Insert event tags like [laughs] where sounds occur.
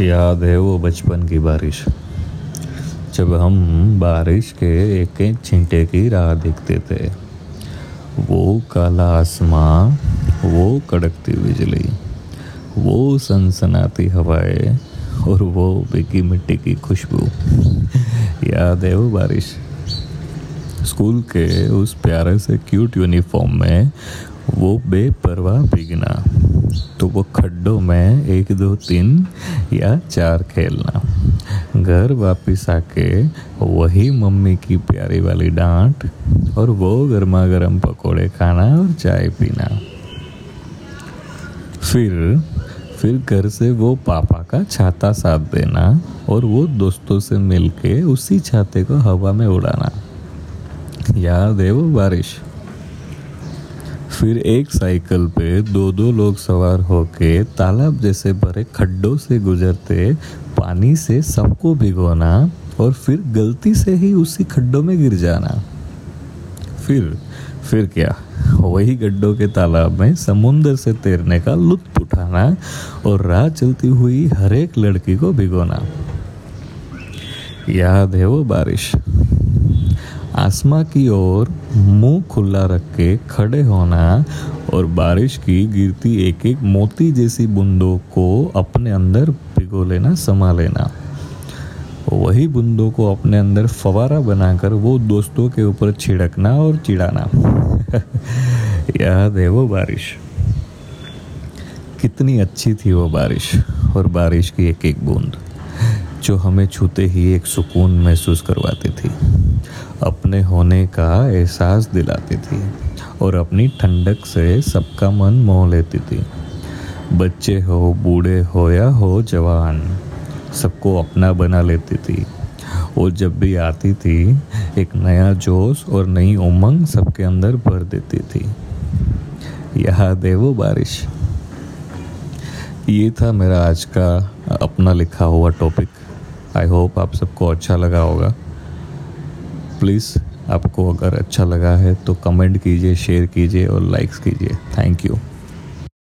याद है वो बचपन की बारिश। जब हम बारिश के एक एक छींटे की राह देखते थे, वो काला आसमां, वो कड़कती बिजली, वो सनसनाती हवाएँ और वो बेकी मिट्टी की खुशबू। याद है वो बारिश? स्कूल के उस प्यारे से क्यूट यूनिफॉर्म में वो बेपरवाह भीगना तो वो खड्डों में एक, दो, तीन या चार खेलना। घर वापस आके वही मम्मी की प्यारी वाली डांट और वो गर्मा गर्म पकोड़े खाना और चाय पीना। फिर फिर घर से वो पापा का छाता साथ देना और वो दोस्तों से मिलके उसी छाते को हवा में उड़ाना। याद है वो बारिश? फिर एक साइकिल पे दो दो लोग सवार होके तालाब जैसे भरे खड्डों से गुजरते, पानी से सबको भिगोना और फिर गलती से ही उसी खड्डों में गिर जाना। फिर फिर क्या? वही गड्ढों के तालाब में समुंदर से तैरने का लुत्फ उठाना और राह चलती हुई हर एक लड़की को भिगोना। याद है वो बारिश। आसमां की ओर मुँह खुला रख के खड़े होना और बारिश की गिरती एक एक मोती जैसी बूंदों को अपने अंदर भिगो लेना, समा लेना। वही बूंदों को अपने अंदर फवारा बनाकर वो दोस्तों के ऊपर छिड़कना और चिड़ाना [laughs] याद है वो बारिश। कितनी अच्छी थी वो बारिश और बारिश की एक एक बूंद, जो हमें छूते ही एक सुकून महसूस करवाती थी। अपने होने का एहसास दिलाती थी और अपनी ठंडक से सबका मन मोह लेती थी। बच्चे हो, बूढ़े हो या हो जवान, सबको अपना बना लेती थी। वो जब भी आती थी, एक नया जोश और नई उमंग सबके अंदर भर देती थी। याद है वो बारिश? ये था मेरा आज का अपना लिखा हुआ टॉपिक आई होप आप सबको अच्छा लगा होगा। प्लीज़ आपको अगर अच्छा लगा है तो कमेंट कीजिए शेयर कीजिए और लाइक्स कीजिए. Thank you